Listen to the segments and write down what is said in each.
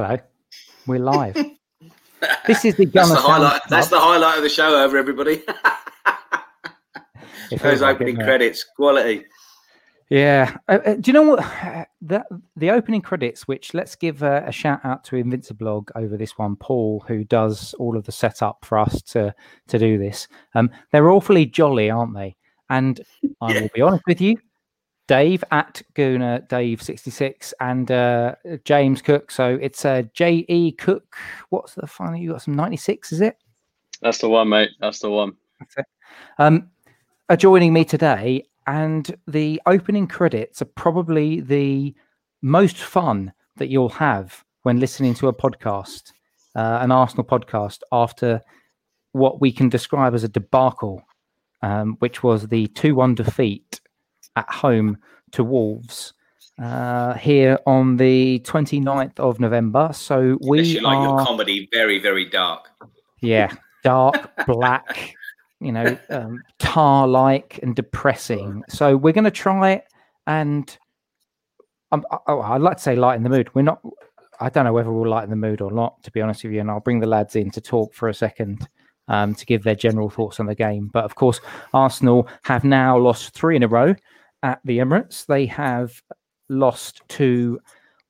Hello, we're live. this is the That's Gunner the highlight. Sound That's the highlight of the show. Over everybody. It feels Those like opening doesn't it? credits, quality. Yeah. Uh, uh, do you know what? The, the opening credits, which let's give uh, a shout out to Invinciblog over this one, Paul, who does all of the setup for us to to do this. Um, they're awfully jolly, aren't they? And I Yeah. will be honest with you, Dave at Guna Dave sixty six and uh, James Cook. So it's uh, J E Cook. What's the final? You got some ninety six, is it? That's the one, mate. That's the one. um, are joining me today, and the opening credits are probably the most fun that you'll have when listening to a podcast, uh, an Arsenal podcast, after what we can describe as a debacle, um, which was the 2 1 defeat at home to Wolves. Uh, here on the 29th of November. So we Especially like are your comedy, very, very dark. yeah dark black you know um, tar like and depressing so we're going to try and um, I- oh, i'd like to say lighten the mood we're not i don't know whether we'll lighten the mood or not to be honest with you and i'll bring the lads in to talk for a second um, to give their general thoughts on the game but of course arsenal have now lost three in a row at the emirates they have lost to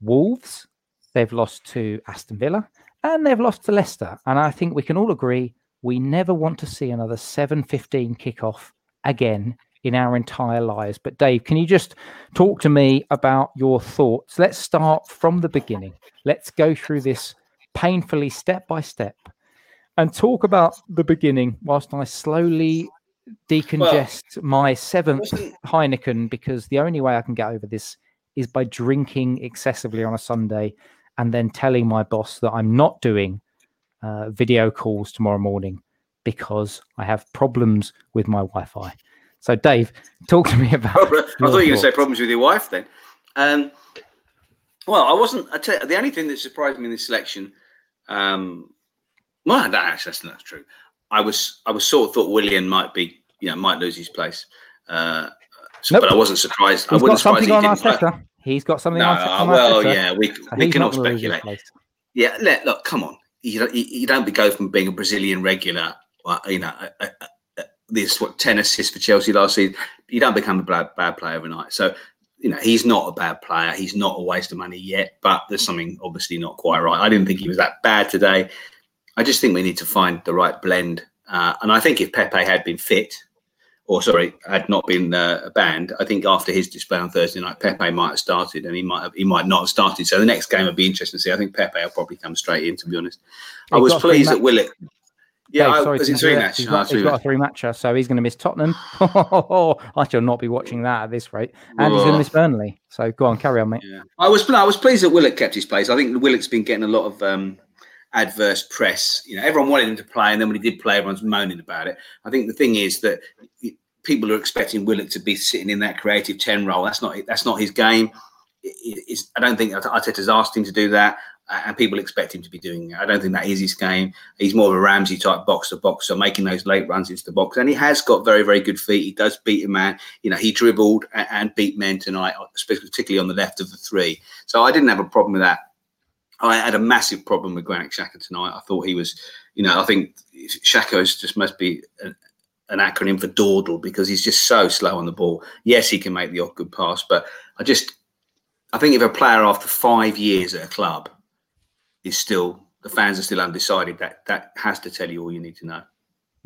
wolves they've lost to aston villa and they've lost to Leicester. And I think we can all agree we never want to see another 7:15 kickoff again in our entire lives. But Dave, can you just talk to me about your thoughts? Let's start from the beginning. Let's go through this painfully step by step and talk about the beginning whilst I slowly decongest my seventh Heineken because the only way I can get over this is by drinking excessively on a Sunday and then telling my boss that I'm not doing uh, video calls tomorrow morning because I have problems with my Wi Fi. So, Dave, talk to me about. I thought you were going to say problems with your wife then. Um, well, I wasn't. I tell you, the only thing that surprised me in this selection, um, well, no, actually, that's not true. I was, I was sort of thought William might be, you know, might lose his place. Uh, so- Nope. But I wasn't surprised. I He's got wasn't surprised something on he didn't play. Arteta. He's got something No, on Arteta. on well, Arteta, yeah, we, so we he's can all not gonna lose his speculate. Yeah, let, look, come on. You don't, you, you don't go from being a Brazilian regular, well, you know, uh, uh, uh, this what ten assists for Chelsea last season. You don't become a bad, bad player overnight. So, you know, he's not a bad player. He's not a waste of money yet, but there's something obviously not quite right. I didn't think he was that bad today. I just think we need to find the right blend. Uh, and I think if Pepe had been fit, or sorry, had not been uh, banned, I think after his display on Thursday night, Pepe might have started, and he might have, he might not have started. So the next game would be interesting to see. I think Pepe will probably come straight in. To be honest, I He's was got a free pleased that Willock. Yeah, Dave, sorry was three match? He's got, three he's got a three matcher, so he's going to miss Tottenham. I shall not be watching that at this rate. And he's going to miss Burnley. So go on, carry on, mate. Yeah. I was I was pleased that Willock kept his place. I think Willock's been getting a lot of um, adverse press. You know, everyone wanted him to play, and then when he did play, everyone's moaning about it. I think the thing is that people are expecting Willock to be sitting in that creative ten role. That's not that's not his game. It- it- it's- I don't think Arteta's asked him to do that, and people expect him to be doing it. I don't think that is his game. He's more of a Ramsey type box to boxer, making those late runs into the box, and he has got very very good feet. He does beat a man. You know, he dribbled and beat men tonight, particularly on the left of the three. So I didn't have a problem with that. I had a massive problem with Granit Xhaka tonight. I thought he was, you know, I think Xhaka's just must be an, an acronym for dawdle because he's just so slow on the ball. Yes, he can make the odd good pass, but I just, I think if a player after five years at a club is still, the fans are still undecided, that that has to tell you all you need to know.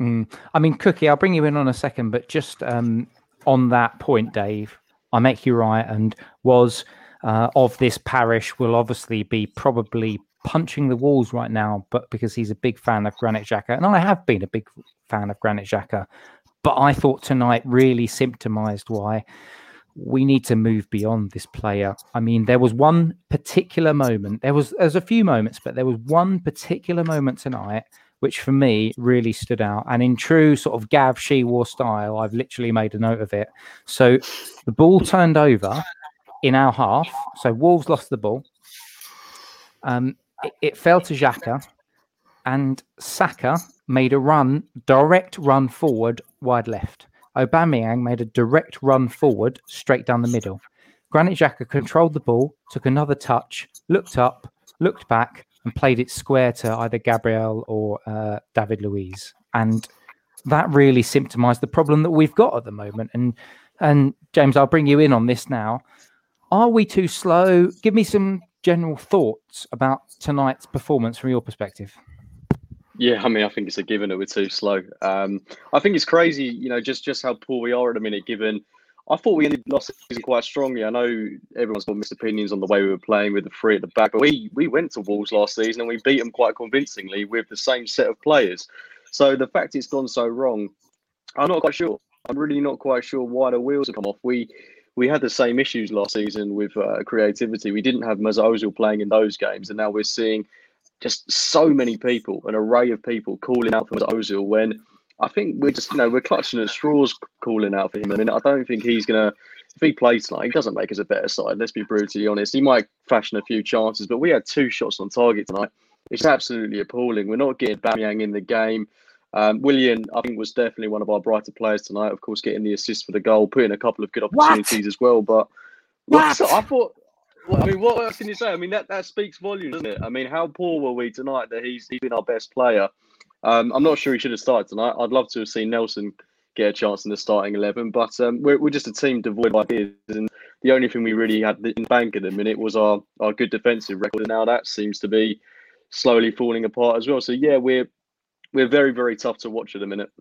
Mm. I mean, Cookie, I'll bring you in on a second, but just um, on that point, Dave, I make you right, and was uh, of this parish will obviously be probably punching the walls right now, but because he's a big fan of Granit Xhaka, and I have been a big fan of Granit Xhaka, but I thought tonight really symptomised why we need to move beyond this player. I mean, there was one particular moment. There was there's a few moments, but there was one particular moment tonight which for me really stood out. And in true sort of Gav She War style, I've literally made a note of it. So the ball turned over in our half. So Wolves lost the ball. Um, it, it fell to Xhaka, and Saka made a run, direct run forward, wide left. Aubameyang made a direct run forward, straight down the middle. Granit Xhaka controlled the ball, took another touch, looked up, looked back and played it square to either Gabriel or uh, David Luiz, and that really symptomised the problem that we've got at the moment. And and James, I'll bring you in on this now. Are we too slow? Give me some general thoughts about tonight's performance from your perspective. Yeah, I mean, I think it's a given that we're too slow. Um, I think it's crazy, you know, just just how poor we are at the minute. Given, I thought we ended last season quite strongly. I know everyone's got mixed opinions on the way we were playing with the three at the back, but we we went to Wolves last season and we beat them quite convincingly with the same set of players. So the fact it's gone so wrong, I'm not quite sure. I'm really not quite sure why the wheels have come off. We we had the same issues last season with uh, creativity. We didn't have Mesut Ozil playing in those games, and now we're seeing just so many people, an array of people calling out for Mesut Ozil when I think we're just, you know, we're clutching at straws calling out for him. I mean, I don't think he's going to, if he plays tonight, he doesn't make us a better side. Let's be brutally honest. He might fashion a few chances, but we had two shots on target tonight. It's absolutely appalling. We're not getting Aubameyang in the game. Um, Willian, I think, was definitely one of our brighter players tonight. Of course, getting the assist for the goal, putting a couple of good opportunities what? as well. But what? I thought, I mean, what else can you say? I mean, that, that speaks volumes, doesn't it? I mean, how poor were we tonight that he's, he's been our best player? Um, I'm not sure he should have started tonight. I'd love to have seen Nelson get a chance in the starting 11, but um, we're, we're just a team devoid of ideas. And the only thing we really had in bank at the minute was our, our good defensive record. And now that seems to be slowly falling apart as well. So, yeah, we're we're very, very tough to watch at the minute.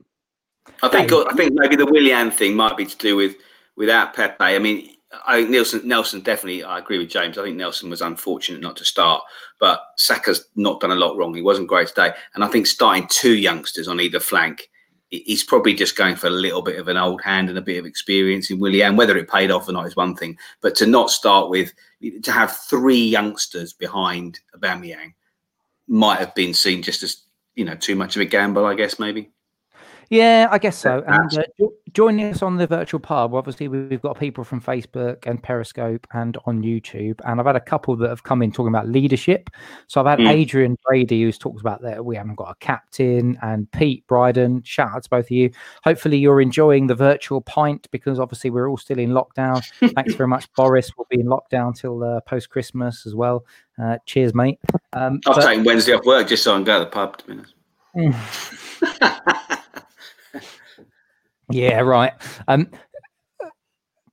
I think I think maybe the Willian thing might be to do with without Pepe. I mean, I think Nelson Nelson definitely. I agree with James. I think Nelson was unfortunate not to start, but Saka's not done a lot wrong. He wasn't great today, and I think starting two youngsters on either flank, he's probably just going for a little bit of an old hand and a bit of experience in Willian. Whether it paid off or not is one thing, but to not start with to have three youngsters behind Aubameyang might have been seen just as you know too much of a gamble, I guess maybe. Yeah, I guess so. And uh, joining us on the virtual pub, obviously we've got people from Facebook and Periscope and on YouTube, and I've had a couple that have come in talking about leadership. So I've had mm. Adrian Brady who's talked about that we haven't got a captain, and Pete Bryden. Shout out to both of you. Hopefully you're enjoying the virtual pint because obviously we're all still in lockdown. Thanks very much, Boris. We'll be in lockdown till uh, post Christmas as well. Uh, cheers, mate. Um, I've but... taken Wednesday off work just so I can go to the pub. To be honest. yeah, right. Um,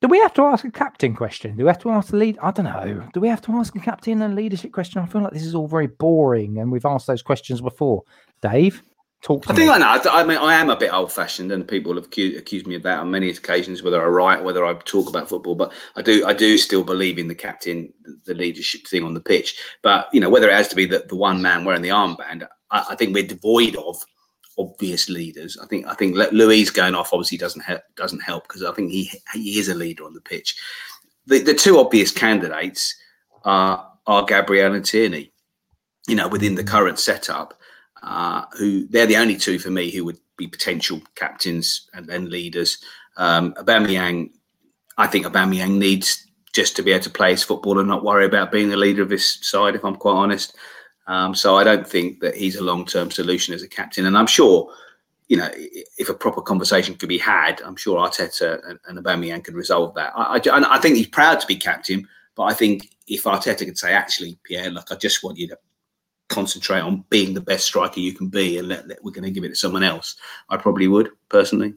do we have to ask a captain question? Do we have to ask the lead? I don't know. Do we have to ask a captain and leadership question? I feel like this is all very boring, and we've asked those questions before. Dave, talk. I me. think I know. I mean, I am a bit old-fashioned, and people have accused, accused me of that on many occasions, whether I write, whether I talk about football. But I do, I do still believe in the captain, the leadership thing on the pitch. But you know, whether it has to be the, the one man wearing the armband, I, I think we're devoid of obvious leaders. I think I think Luiz going off obviously doesn't help doesn't help because I think he he is a leader on the pitch. The the two obvious candidates are are Gabriel and Tierney. You know, within the current setup, uh, who they're the only two for me who would be potential captains and, and leaders. Um, Aubameyang, I think Aubameyang needs just to be able to play his football and not worry about being the leader of his side. If I'm quite honest. Um, so I don't think that he's a long term solution as a captain. And I'm sure, you know, if a proper conversation could be had, I'm sure Arteta and, and Aubameyang could resolve that. I, I, I, think he's proud to be captain, but I think if Arteta could say, actually, Pierre, look, I just want you to concentrate on being the best striker you can be, and let, let, we're going to give it to someone else, I probably would personally.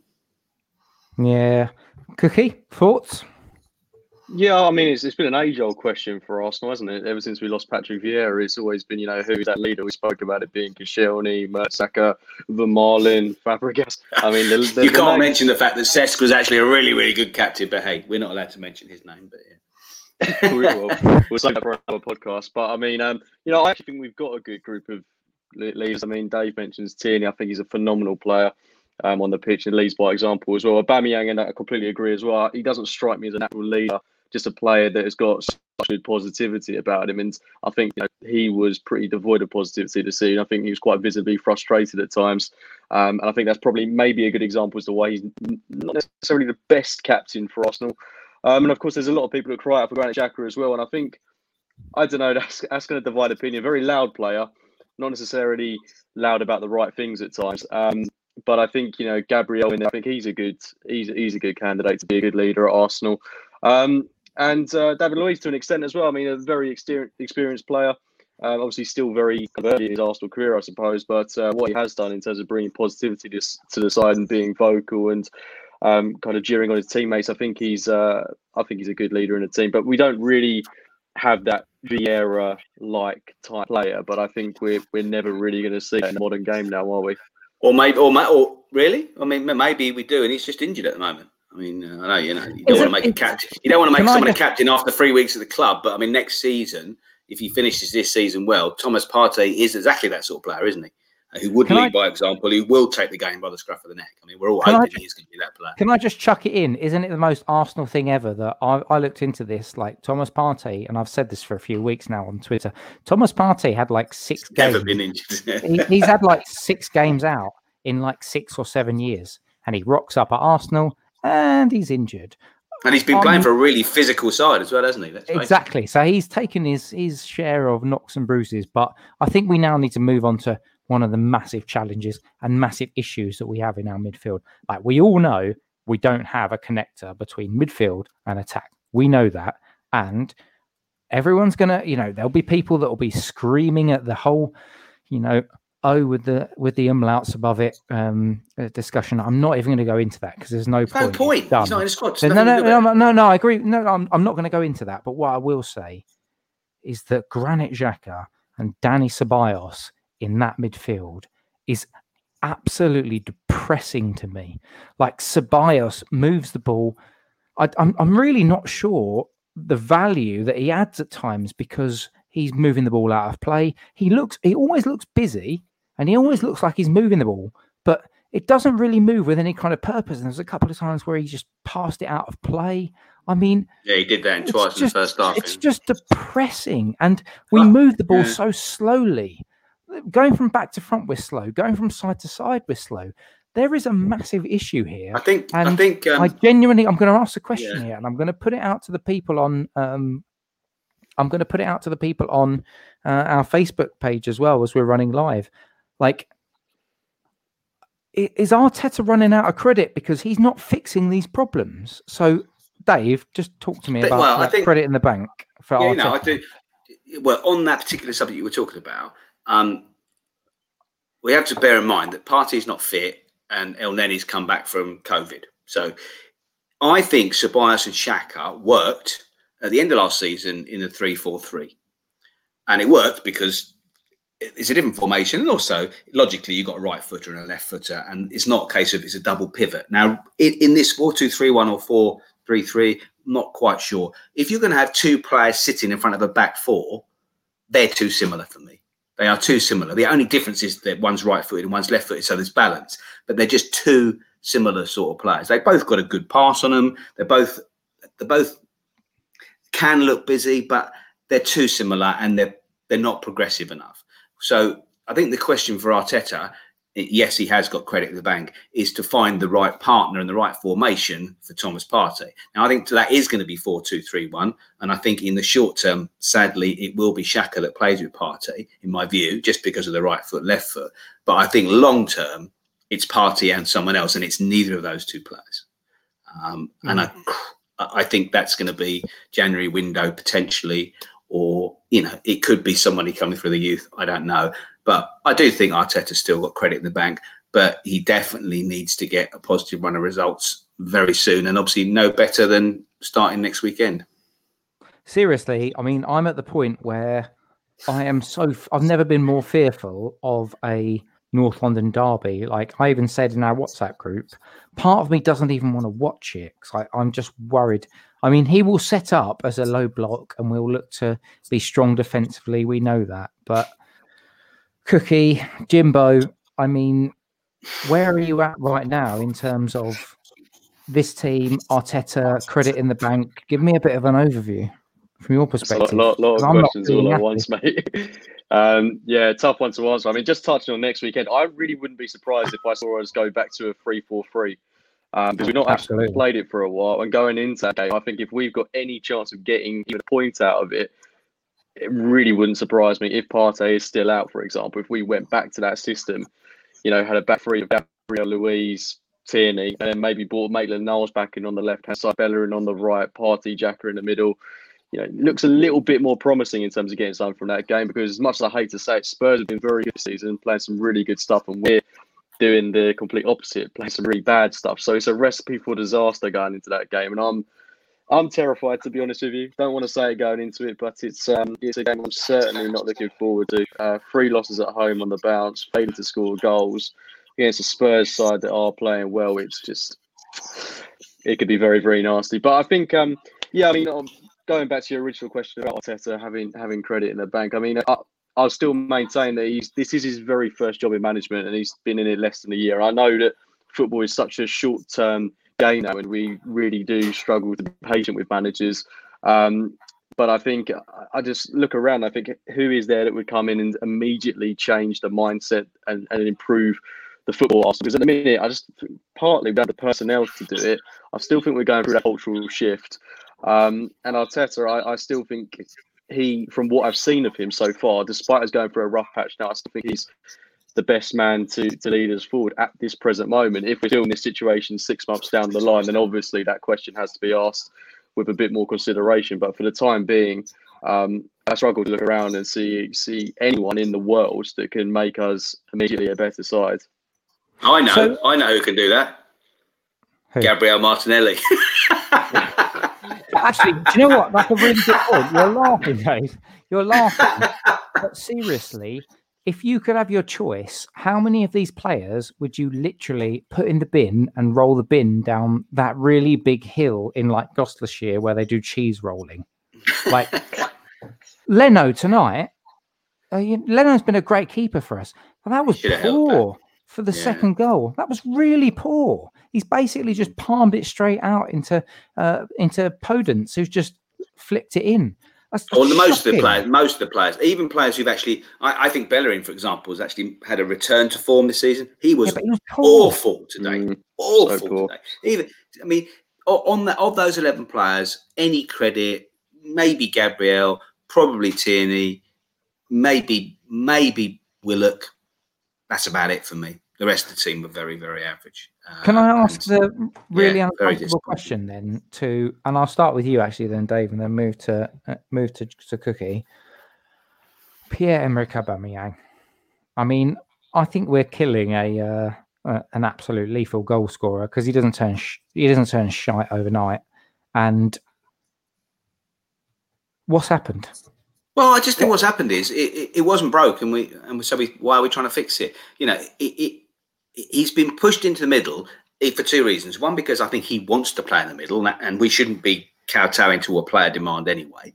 Yeah, Cookie thoughts. Yeah, I mean, it's, it's been an age old question for Arsenal, hasn't it? Ever since we lost Patrick Vieira, it's always been, you know, who's that leader? We spoke about it being Koscielny, Mertesacker, Vermaelen, Fabregas. I mean, the, the, you can't name... mention the fact that Cesc was actually a really, really good captain, but hey, we're not allowed to mention his name, but yeah. we will. We'll save that for another podcast. But I mean, um, you know, I actually think we've got a good group of leaders. I mean, Dave mentions Tierney. I think he's a phenomenal player. Um, on the pitch and leads by example as well. Aubameyang, and I completely agree as well. He doesn't strike me as a natural leader just a player that has got such good positivity about him. And I think you know, he was pretty devoid of positivity to see. And I think he was quite visibly frustrated at times. Um, and I think that's probably maybe a good example as to why he's not necessarily the best captain for Arsenal. Um, and of course, there's a lot of people who cry out for Granit Xhaka as well. And I think, I don't know, that's, that's going to divide opinion. Very loud player, not necessarily loud about the right things at times. Um, but I think you know Gabriel, I think he's a good he's he's a good candidate to be a good leader at Arsenal. Um, and uh, David Luiz to an extent as well. I mean, a very experienced player. Um, obviously, still very early in his Arsenal career, I suppose. But uh, what he has done in terms of bringing positivity to, to the side and being vocal and um, kind of jeering on his teammates, I think he's uh, I think he's a good leader in the team. But we don't really have that Vieira like type player. But I think we're we're never really going to see in modern game now, are we? Or maybe, or, or really? I mean, maybe we do, and he's just injured at the moment. I mean, uh, I know you know you don't want to make a captain. You don't want to make someone a captain after three weeks at the club. But I mean, next season, if he finishes this season well, Thomas Partey is exactly that sort of player, isn't he? Uh, who would lead I, by example, who will take the game by the scruff of the neck. I mean, we're all hoping just, he's going to be that player. Can I just chuck it in? Isn't it the most Arsenal thing ever that I, I looked into this? Like Thomas Partey, and I've said this for a few weeks now on Twitter. Thomas Partey had like six games. Never been injured. he, he's had like six games out in like six or seven years, and he rocks up at Arsenal and he's injured. And he's been um, playing for a really physical side as well, hasn't he? That's exactly. So he's taken his his share of knocks and bruises. But I think we now need to move on to one of the massive challenges and massive issues that we have in our midfield. Like we all know, we don't have a connector between midfield and attack. We know that, and everyone's gonna, you know, there'll be people that will be screaming at the whole, you know, O with the with the umlauts above it um, uh, discussion. I'm not even going to go into that because there's no point. No point. He's not in the squad. No, no, no, no, no, no, I agree. No, I'm, I'm not going to go into that. But what I will say is that Granit Xhaka and Dani Ceballos in that midfield is absolutely depressing to me. Like Ceballos moves the ball. I, I'm I'm really not sure the value that he adds at times because he's moving the ball out of play. He looks he always looks busy and he always looks like he's moving the ball, but it doesn't really move with any kind of purpose. And there's a couple of times where he just passed it out of play. I mean, yeah, he did that twice just, in the first half. It's just depressing, and we oh, move the ball yeah. so slowly. Going from back to front, we're slow. Going from side to side, we're slow. There is a massive issue here. I think. And I think. Um, I genuinely, I'm going to ask a question yeah. here, and I'm going to put it out to the people on um, I'm going to put it out to the people on uh, our Facebook page as well as we're running live. Like, is Arteta running out of credit because he's not fixing these problems? So, Dave, just talk to me about well, think, credit in the bank for yeah, Arteta. No, I do. Well, on that particular subject you were talking about, um, we have to bear in mind that Partey's not fit and Elneny's come back from COVID. So, I think Ceballos and Xhaka worked at the end of last season in the 3 4 3. And it worked because it's a different formation. And also, logically, you've got a right footer and a left footer. And it's not a case of it's a double pivot. Now, in, in this 4 2 3 1 or 4 3 3, not quite sure. If you're going to have two players sitting in front of a back four, they're too similar for me. They are too similar. The only difference is that one's right footed and one's left footed, so there's balance. But they're just two similar sort of players. They both got a good pass on them. They're both they're both can look busy, but they're too similar and they're they're not progressive enough. So I think the question for Arteta, yes, he has got credit at the bank, is to find the right partner and the right formation for Thomas Partey. Now I think that is going to be four two three one, and I think in the short term, sadly, it will be Xhaka that plays with Partey, in my view, just because of the right foot, left foot. But I think long term, it's Partey and someone else, and it's neither of those two players. Um, mm. And I I think that's going to be January window potentially, or you know, it could be somebody coming through the youth. I don't know, but I do think Arteta's still got credit in the bank. But he definitely needs to get a positive run of results very soon, and obviously no better than starting next weekend. Seriously, I mean, I'm at the point where I am so. I've never been more fearful of a North London derby. Like I even said in our WhatsApp group, part of me doesn't even want to watch it because I'm just worried. I mean, he will set up as a low block and we'll look to be strong defensively. We know that. But Cookie, Jimbo, I mean, where are you at right now in terms of this team, Arteta, credit in the bank? Give me a bit of an overview from your perspective. A lot, lot, lot of questions all at once, mate. Um, yeah, tough one to answer. I mean, just touching on next weekend, I really wouldn't be surprised if I saw us go back to a 3 4 3 um, because we've not Absolutely. actually played it for a while. And going into that game, I think if we've got any chance of getting even a point out of it, it really wouldn't surprise me if Partey is still out, for example. If we went back to that system, you know, had a back three of Gabriel Luiz, Tierney, and then maybe brought Maitland Niles back in on the left hand side, Bellerin on the right, Partey, Xhaka in the middle you know, looks a little bit more promising in terms of getting something from that game because as much as I hate to say it, Spurs have been very good this season, playing some really good stuff, and we're doing the complete opposite, playing some really bad stuff. So it's a recipe for disaster going into that game, and I'm I'm terrified to be honest with you. Don't want to say it going into it, but it's um, it's a game I'm certainly not looking forward to. Uh, three losses at home on the bounce, failing to score goals against a Spurs side that are playing well. It's just it could be very very nasty. But I think um, yeah, I mean um, going back to your original question about Arteta having having credit in the bank. I mean I, I'll still maintain that he's this is his very first job in management and he's been in it less than a year. I know that football is such a short term game now, and we really do struggle to be patient with managers. Um, but I think I just look around. I think who is there that would come in and immediately change the mindset and, and improve the football Arsenal? Because at the minute, I just partly we have the personnel to do it. I still think we're going through that cultural shift. Um, and Arteta, I, I still think he, from what I've seen of him so far, despite us going through a rough patch now, I still think he's the best man to, to lead us forward at this present moment. If we're still in this situation six months down the line, then obviously that question has to be asked with a bit more consideration. But for the time being, um, I struggle to look around and see see anyone in the world that can make us immediately a better side. I know, so, I know who can do that. Who? Gabriel Martinelli. Actually, do you know what? That's a really good point. You're laughing, Dave. You're laughing. but seriously, if you could have your choice, how many of these players would you literally put in the bin and roll the bin down that really big hill in like Gloucestershire where they do cheese rolling? Like Leno tonight. Uh, Leno's been a great keeper for us, but that was poor for the yeah. second goal. That was really poor. He's basically just palmed it straight out into uh, into Podence, who's just flicked it in. That's, that's or the most of the players, most of the players, even players who've actually, I, I, think Bellerin, for example, has actually had a return to form this season. He was, yeah, he was awful today, mm, awful so today. Even, I mean, on the of those eleven players, any credit, maybe Gabriel, probably Tierney, maybe maybe Willock. That's about it for me. The rest of the team were very, very average. Uh, Can I ask and, the really yeah, uncomfortable question then? To and I'll start with you actually, then Dave, and then move to uh, move to, to Cookie. Pierre Emerick Aubameyang. I mean, I think we're killing a uh, an absolute lethal goal scorer because he doesn't turn sh- he doesn't turn shite overnight. And what's happened? Well, I just think what's happened is it, it, it wasn't broke, and we and so we why are we trying to fix it? You know, it, it he's been pushed into the middle eh, for two reasons. One, because I think he wants to play in the middle, and we shouldn't be kowtowing to a player demand anyway.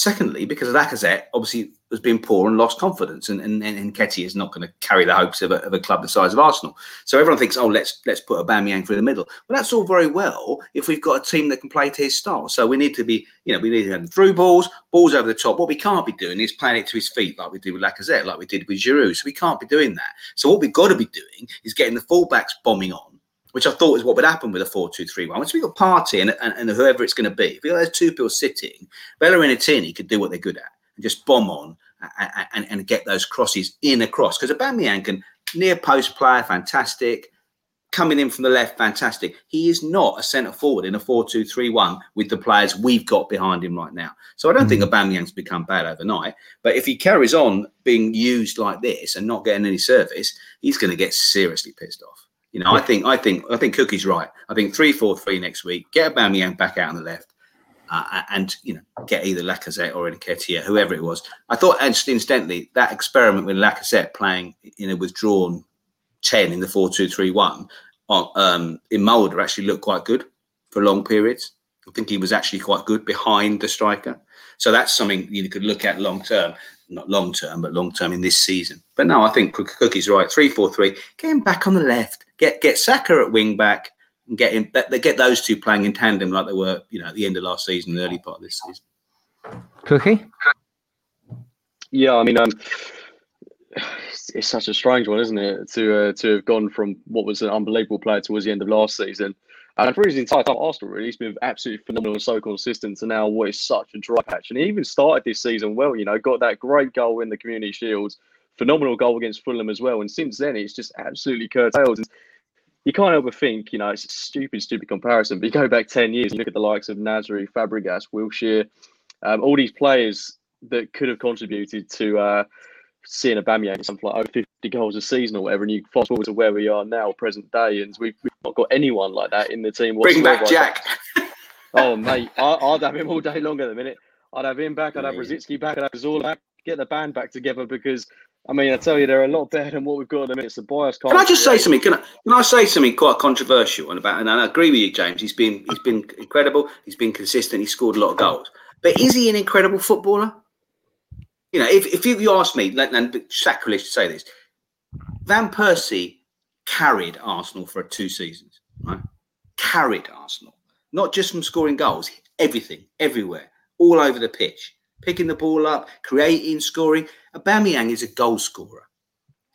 Secondly, because Lacazette obviously has been poor and lost confidence, and and, and Nketiah is not going to carry the hopes of a, of a club the size of Arsenal. So everyone thinks, oh, let's let's put Aubameyang through the middle. Well, that's all very well if we've got a team that can play to his style. So we need to be, you know, we need to have through balls, balls over the top. What we can't be doing is playing it to his feet like we did with Lacazette, like we did with Giroud. So we can't be doing that. So what we've got to be doing is getting the fullbacks bombing on which I thought is what would happen with a 4 2 3 1. Once we've got Partey and, and, and, whoever it's going to be, if we got those two people sitting, Bellerin and Tierney could do what they're good at and just bomb on and, and, and get those crosses in across. Because Aubameyang can near post player, fantastic. Coming in from the left, fantastic. He is not a centre forward in a 4 2 3 1 with the players we've got behind him right now. So I don't mm. think Aubameyang's become bad overnight. But if he carries on being used like this and not getting any service, he's going to get seriously pissed off. You know. I think I think I think Cookie's right. I think three four three next week. Get Aubameyang back out on the left, uh, and you know, get either Lacazette or Nketiah, whoever it was. I thought, incidentally, that experiment with Lacazette playing in a withdrawn ten in the four two three one um, in Molde actually looked quite good for long periods. I think he was actually quite good behind the striker. So that's something you could look at long term not long term, but long term in this season. But no, I think Cookie's right. Three four three. Get him back on the left. Get get Saka at wing back and get him. Get those two playing in tandem like they were, you know, at the end of last season, the early part of this season. Cookie. Yeah, I mean, um, it's, it's such a strange one, isn't it? To uh, to have gone from what was an unbelievable player towards the end of last season and for his entire time, Arsenal really, he's been absolutely phenomenal and so consistent to now what is such a dry patch. And he even started this season well, you know, got that great goal in the Community Shields, phenomenal goal against Fulham as well. And since then, it's just absolutely curtailed. And you can't help but think, you know, it's a stupid, stupid comparison. But you go back 10 years, you look at the likes of Nasri, Fabregas, Wilshere, Um, all these players that could have contributed to uh, seeing a Aubameyang something like over 50 goals a season or whatever, and you fast forward to where we are now, present day, and we've, we've not got anyone like that in the team. Bring back Jack. oh, mate, I, would have him all day long at the minute. I'd have him back. I'd have Rosicky back. I'd have Zola back. Get the band back together because I mean, I tell you, they're a lot better than what we've got in the minute. So bias Can I just say something? Can I, can I say something quite controversial and about? And I agree with you, James. He's been he's been incredible. He's been consistent. He's scored a lot of goals. But is he an incredible footballer? You know, if, if you ask me, and sacrilege to say this, Van Persie carried Arsenal for two seasons. Right? Carried Arsenal, not just from scoring goals, everything, everywhere, all over the pitch picking the ball up, creating, scoring. Aubameyang is a goal scorer.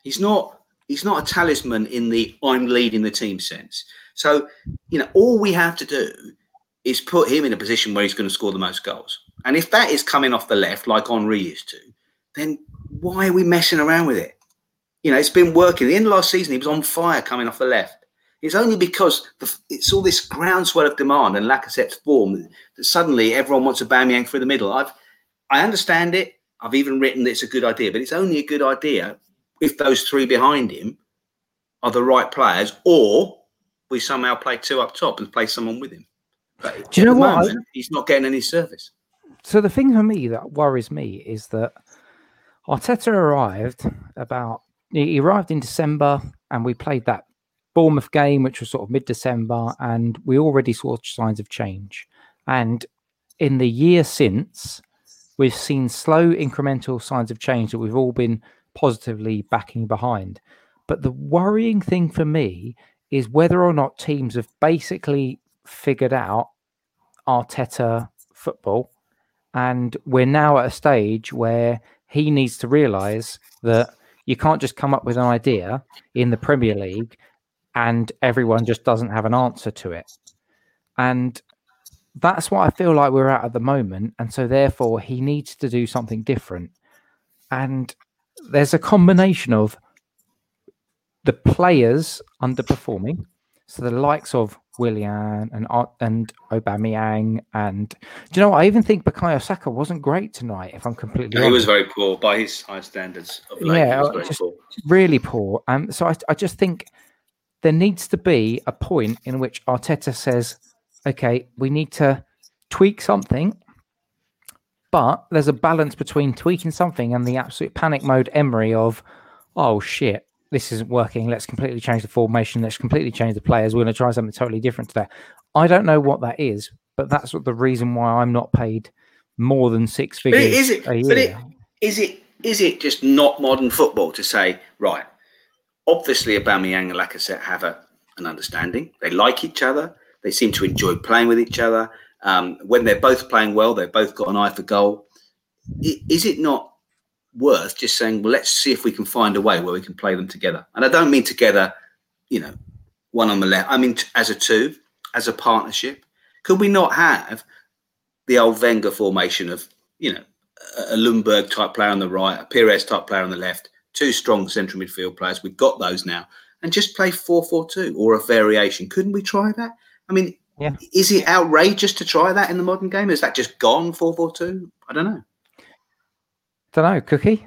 He's not. He's not a talisman in the I'm leading the team sense. So, you know, all we have to do is put him in a position where he's going to score the most goals. And if that is coming off the left, like Henry used to, then why are we messing around with it? You know, it's been working. The end of last season, he was on fire coming off the left. It's only because the, it's all this groundswell of demand and lack of Lacazette's form that suddenly everyone wants a Aubameyang through the middle. I've I understand it. I've even written that it's a good idea, but it's only a good idea if those three behind him are the right players, or we somehow play two up top and play someone with him. But Do you know what? Moment, he's not getting any service. So the thing for me that worries me is that Arteta arrived about he arrived in December and we played that Bournemouth game, which was sort of mid December, and we already saw signs of change. And in the year since, we've seen slow incremental signs of change that we've all been positively backing behind. But the worrying thing for me is whether or not teams have basically figured out Arteta football. And we're now at a stage where he needs to realize that you can't just come up with an idea in the Premier League and everyone just doesn't have an answer to it. And that's what I feel like we're at at the moment. And so, therefore, he needs to do something different. And there's a combination of the players underperforming. So, the likes of Willian and and Aubameyang and do you know what? I even think Bukayo Saka wasn't great tonight. If I'm completely, he was very poor by his high standards. yeah, just poor. really poor. Um, so I, I just think there needs to be a point in which Arteta says, okay, we need to tweak something, but there's a balance between tweaking something and the absolute panic mode Emery of, oh shit, this isn't working. Let's completely change the formation. Let's completely change the players. We're going to try something totally different today. I don't know what that is, but that's the reason why I'm not paid more than six figures. But is it? But it, is it? Is it just not modern football to say right? Obviously, Aubameyang and Lacazette have a, an understanding. They like each other. They seem to enjoy playing with each other. Um, when they're both playing well, they've both got an eye for goal. Is it not worth just saying, well, let's see if we can find a way where we can play them together? And I don't mean together, you know, one on the left. I mean as a two, as a partnership. Could we not have the old Wenger formation of, you know, a Ljungberg type player on the right, a Pires type player on the left, two strong central midfield players. We've got those now. And just play 4 4 2 or a variation. Couldn't we try that? I mean, yeah. is it outrageous to try that in the modern game? Is that just gone 4 4 2? I don't know. Don't know. Cookie?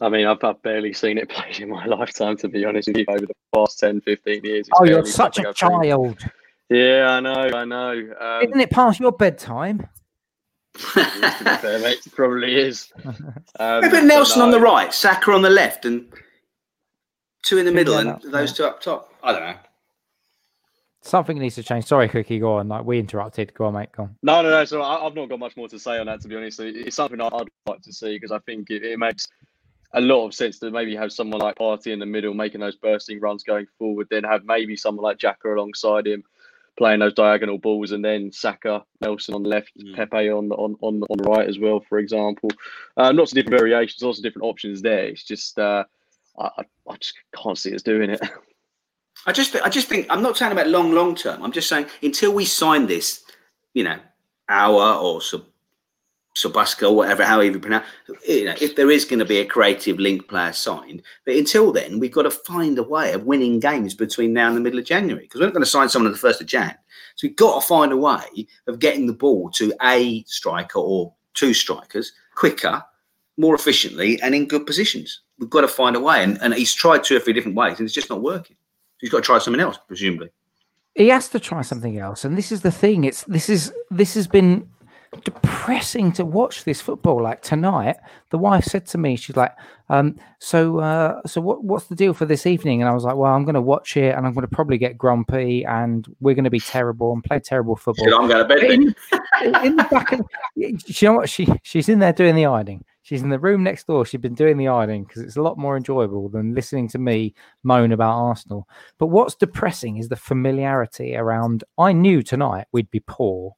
I mean, I've, I've, barely seen it played in my lifetime, to be honest with you, over the past 10, 15 years. oh, you're such a child. Yeah, I know, I know. Um, Isn't it past your bedtime? fair, mate, it probably is. Um, but Nelson no. on the right, Saka on the left, and two in the middle, and those two up top. I don't know. Something needs to change. Sorry, Cookie, go on. Like we interrupted. Go on, mate. Go on. No, no, no. So I, have not got much more to say on that. To be honest, it's something I'd like to see because I think it, it, makes a lot of sense to maybe have someone like Partey in the middle making those bursting runs going forward, then have maybe someone like Xhaka alongside him playing those diagonal balls, and then Saka, Nelson on the left, mm. Pepe on the on, on on the right as well, for example. Uh, lots of different variations, lots of different options there. It's just uh, I, I just can't see us doing it. I just, I just think I'm not talking about long, long term. I'm just saying until we sign this, you know, Aouar or sub, Sobuska, whatever, however you pronounce, you know, if there is going to be a creative link player signed, but until then, we've got to find a way of winning games between now and the middle of January because we're not going to sign someone on the first of Jan. So we've got to find a way of getting the ball to a striker or two strikers quicker, more efficiently, and in good positions. We've got to find a way, and, and he's tried two or three different ways, and it's just not working. He's got to try something else, presumably he has to try something else and this is the thing it's this is this has been depressing to watch this football. Like tonight, the wife said to me, she's like, um, "So, uh, so what, what's the deal for this evening?" And I was like, "Well, I'm going to watch it, and I'm going to probably get grumpy, and we're going to be terrible and play terrible football." I'm going to bed. In, in, the back of, you know what? She she's in there doing the ironing. She's in the room next door. She's been doing the ironing because it's a lot more enjoyable than listening to me moan about Arsenal. But what's depressing is the familiarity around. I knew tonight we'd be poor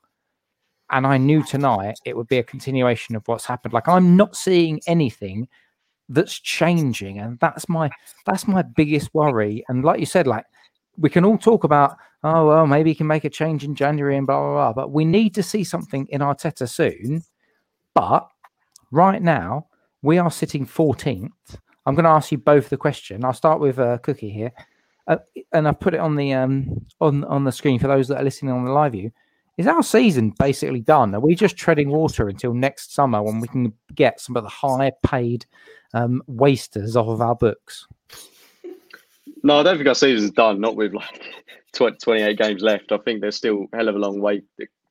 and I knew tonight it would be a continuation of what's happened. Like I'm not seeing anything that's changing, and that's my that's my biggest worry. And like you said, like we can all talk about, oh well, maybe he can make a change in January and blah blah blah. But we need to see something in Arteta soon. But right now, we are sitting 14th. I'm going to ask you both the question. I'll start with uh, Cookie here, uh, and I've put it on the um on on the screen for those that are listening on the live view is our season basically done? Are we just treading water until next summer when we can get some of the high paid um, wasters off of our books? No, I don't think our season's done. Not with like 20, 28 games left. I think there's still a hell of a long way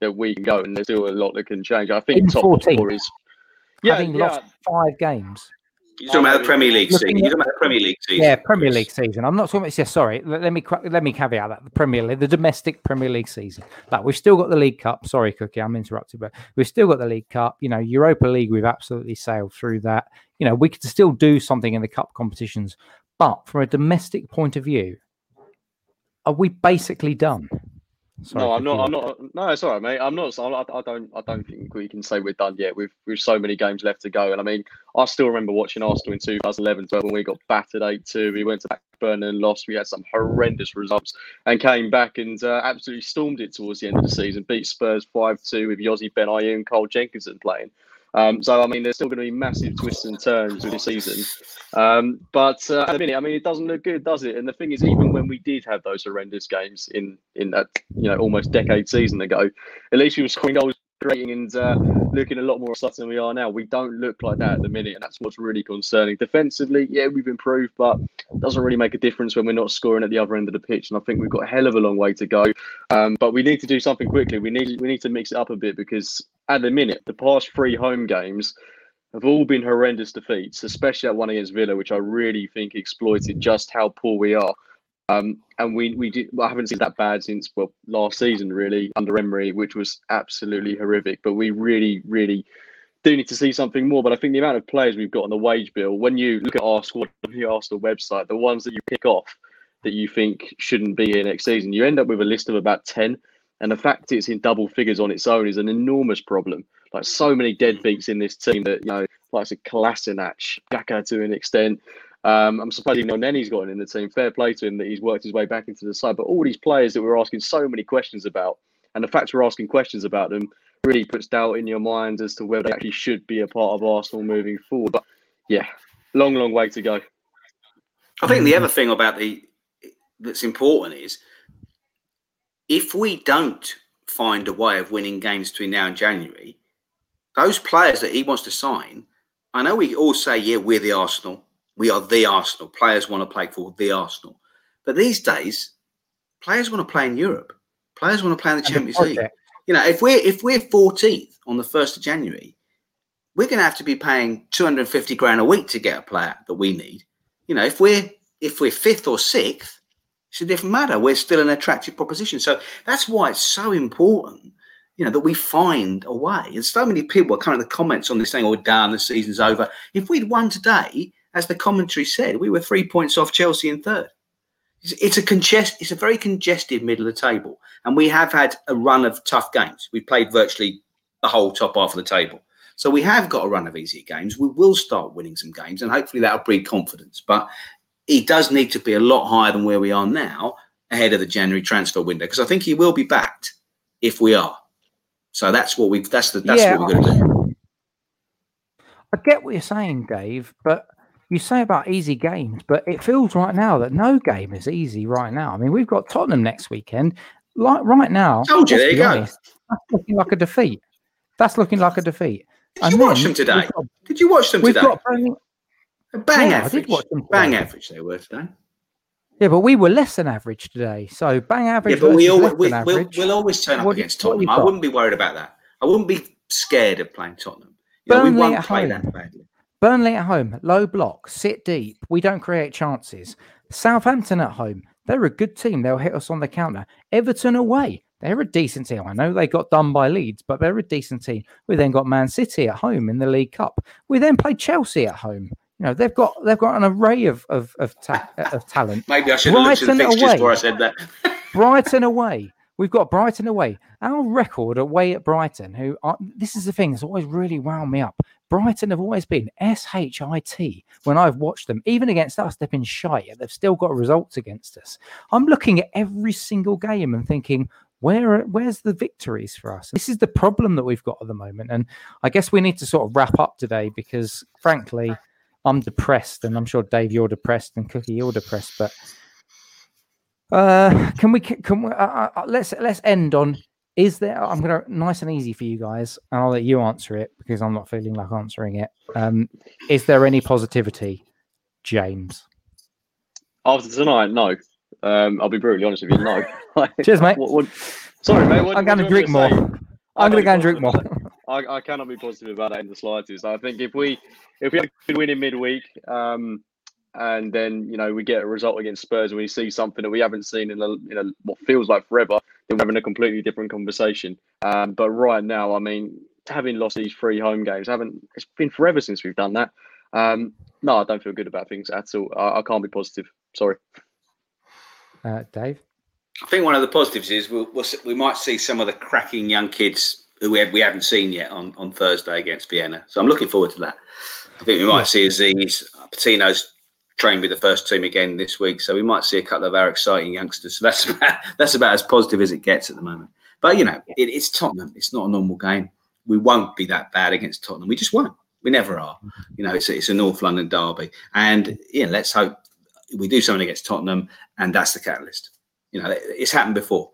that we can go, and there's still a lot that can change. I think In top 14, four is yeah, having yeah. lost five games. You're talking about the Premier League season. You're talking about the Premier League season. Yeah, Premier League season. I'm not talking about. Yeah, sorry. Let, let, me let me caveat that the Premier League, the domestic Premier League season. Like we've still got the League Cup. Sorry, Cookie, I'm interrupted, but we've still got the League Cup. You know, Europa League. We've absolutely sailed through that. You know, we could still do something in the cup competitions, but from a domestic point of view, are we basically done? Sorry no, I'm not. I'm not. No, it's all right, mate. I'm not. I, I don't. I don't think we can say we're done yet. We've we've so many games left to go, and I mean, I still remember watching Arsenal in 2011 when we got battered eight two. We went to Blackburn and lost. We had some horrendous results and came back and uh, absolutely stormed it towards the end of the season. Beat Spurs five two with Yossi Benayoun and Carl Jenkinson playing. Um, so I mean, there's still going to be massive twists and turns with the season. Um, but uh, at minute, I mean, it doesn't look good, does it? And the thing is, even when we did have those horrendous games in in that you know almost decade season ago, at least we were scoring goals creating and uh, looking a lot more exciting than we are now. We don't look like that at the minute, and that's what's really concerning. Defensively, yeah, we've improved, but it doesn't really make a difference when we're not scoring at the other end of the pitch. And I think we've got a hell of a long way to go. Um, but we need to do something quickly. We need we need to mix it up a bit because at the minute, the past three home games have all been horrendous defeats, especially that one against Villa, which I really think exploited just how poor we are. Um, and we we did, well, I haven't seen that bad since well last season really under Emery, which was absolutely horrific. But we really really do need to see something more. But I think the amount of players we've got on the wage bill, when you look at our squad, the Arsenal website, the ones that you pick off that you think shouldn't be here next season, you end up with a list of about ten. And the fact it's in double figures on its own is an enormous problem. Like so many deadbeats in this team that you know, like a Kolasinac, Xhaka to an extent. Um, I'm surprised even Nenny's got in the team. Fair play to him that he's worked his way back into the side. But all these players that we're asking so many questions about, and the fact we're asking questions about them really puts doubt in your mind as to whether they actually should be a part of Arsenal moving forward. But yeah, long, long way to go. I think the other thing about the that's important is if we don't find a way of winning games between now and January, those players that he wants to sign, I know we all say, yeah, we're the Arsenal we are the Arsenal. Players want to play for the Arsenal. But these days, players want to play in Europe. Players want to play in the Champions League. You know, if we're if we're 14th on the first of January, we're going to have to be paying 250 grand a week to get a player that we need. You know, if we're if we're fifth or sixth, it's a different matter. We're still an attractive proposition. So that's why it's so important, you know, that we find a way. And so many people are coming of the comments on this saying, "Oh, damn, the season's over." If we'd won today, as the commentary said, we were three points off Chelsea in third. It's, it's a congest, it's a very congested middle of the table, and we have had a run of tough games. We've played virtually the whole top half of the table, so we have got a run of easier games. We will start winning some games, and hopefully that'll breed confidence. But he does need to be a lot higher than where we are now ahead of the January transfer window because I think he will be backed if we are. So that's what we that's the that's yeah, what we're going to do. I get what you're saying, Dave, but you say about easy games, but it feels right now that no game is easy right now. I mean, we've got Tottenham next weekend. Like right now, Told you, there you go. honest, that's looking like a defeat. That's looking like a defeat. Did And you watch them today? Got, Did you watch them we've today? got Burnley- Bang Yeah, I did average. watch them Bang average they were today. yeah, but we were less than average today. So bang average. Yeah, but we always, we, than we'll, we'll always turn up What against you Tottenham. I wouldn't be worried about that. I wouldn't be scared of playing Tottenham. You know, we won't play home. that badly. Burnley at home, low block, sit deep. We don't create chances. Southampton at home, they're a good team. They'll hit us on the counter. Everton away, they're a decent team. I know they got done by Leeds, but they're a decent team. We then got Man City at home in the League Cup. We then played Chelsea at home. You know they've got they've got an array of of of, ta- of talent. Maybe I should have looked at the fixtures away. before I said that. Brighton away. We've got Brighton away. Our record away at Brighton, who are, this is the thing that's always really wound me up. Brighton have always been S H I T when I've watched them. Even against us, they've been shy, yet they've still got results against us. I'm looking at every single game and thinking, where where's the victories for us? This is the problem that we've got at the moment. And I guess we need to sort of wrap up today because, frankly, I'm depressed, and I'm sure Dave, you're depressed, and Cookie, you're depressed. But uh, can we? Can we? Uh, uh, uh, let's let's end on. Is there? I'm gonna nice and easy for you guys, and I'll let you answer it because I'm not feeling like answering it. Um, is there any positivity, James? After tonight, no. Um, I'll be brutally honest with you, no. Cheers, mate. What, what, sorry, mate. What, I'm going to drink more. me to say? I'm going to go and drink more. I, I cannot be positive about that in the slightest. I think if we if we had a good win in midweek, um, and then you know we get a result against Spurs and we see something that we haven't seen in a you know what feels like forever, then we're having a completely different conversation. Um, but right now, I mean, having lost these three home games, haven't it's been forever since we've done that. Um, no, I don't feel good about things at all. I, I can't be positive. Sorry. Uh, Dave. I think one of the positives is we'll, we'll, we might see some of the cracking young kids who we, have, we haven't seen yet on, on Thursday against Vienna. So I'm looking forward to that. I think we might see Azeez, Patino's trained with the first team again this week, so we might see a couple of our exciting youngsters. So that's about, that's about as positive as it gets at the moment. But you know, it, it's Tottenham. It's not a normal game. We won't be that bad against Tottenham. We just won't. We never are. Mm-hmm. You know, it's a, it's a North London derby, and yeah, let's hope we do something against Tottenham, and that's the catalyst. You know, it's happened before.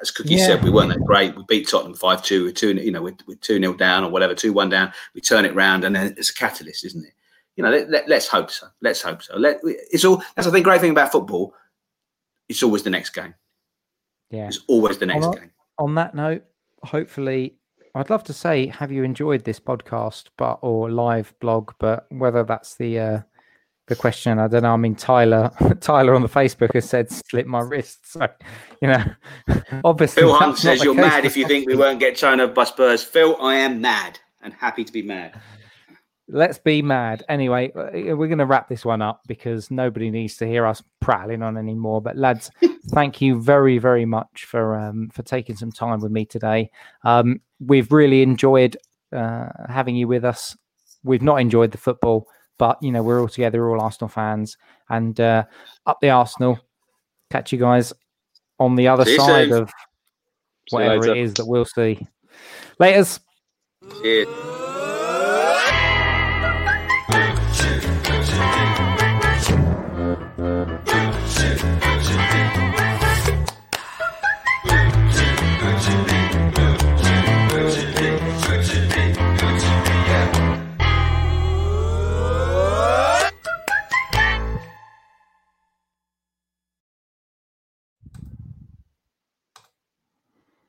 As Cookie Yeah. said, we weren't that great. We beat Tottenham five two. We're two, you know, we're, we're two 0 down or whatever, two one down. We turn it round, and then it's a catalyst, isn't it? You know, let, let, us hope so. Let's hope so. Let, it's all. That's the thing. Great thing about football. It's always the next game. Yeah. It's always the next Well, game. on that note, hopefully, I'd love to say, have you enjoyed this podcast, but or live blog, but whether that's the uh, the question, I don't know. I mean, Tyler, Tyler on the Facebook has said, "Slip my wrist." So, you know, obviously, Phil Hunt says you're mad if you think we won't get China by Spurs. Phil, I am mad and happy to be mad. Let's be mad. Anyway, uh, we're going to wrap this one up because nobody needs to hear us prattling on anymore. But lads, thank you very, very much for um, for taking some time with me today. Um, we've really enjoyed uh, having you with us. We've not enjoyed the football, but you know we're all together, we're all Arsenal fans, and uh, up the Arsenal. Catch you guys on the other side soon. of whatever it is that we'll see. Laters. Cheers.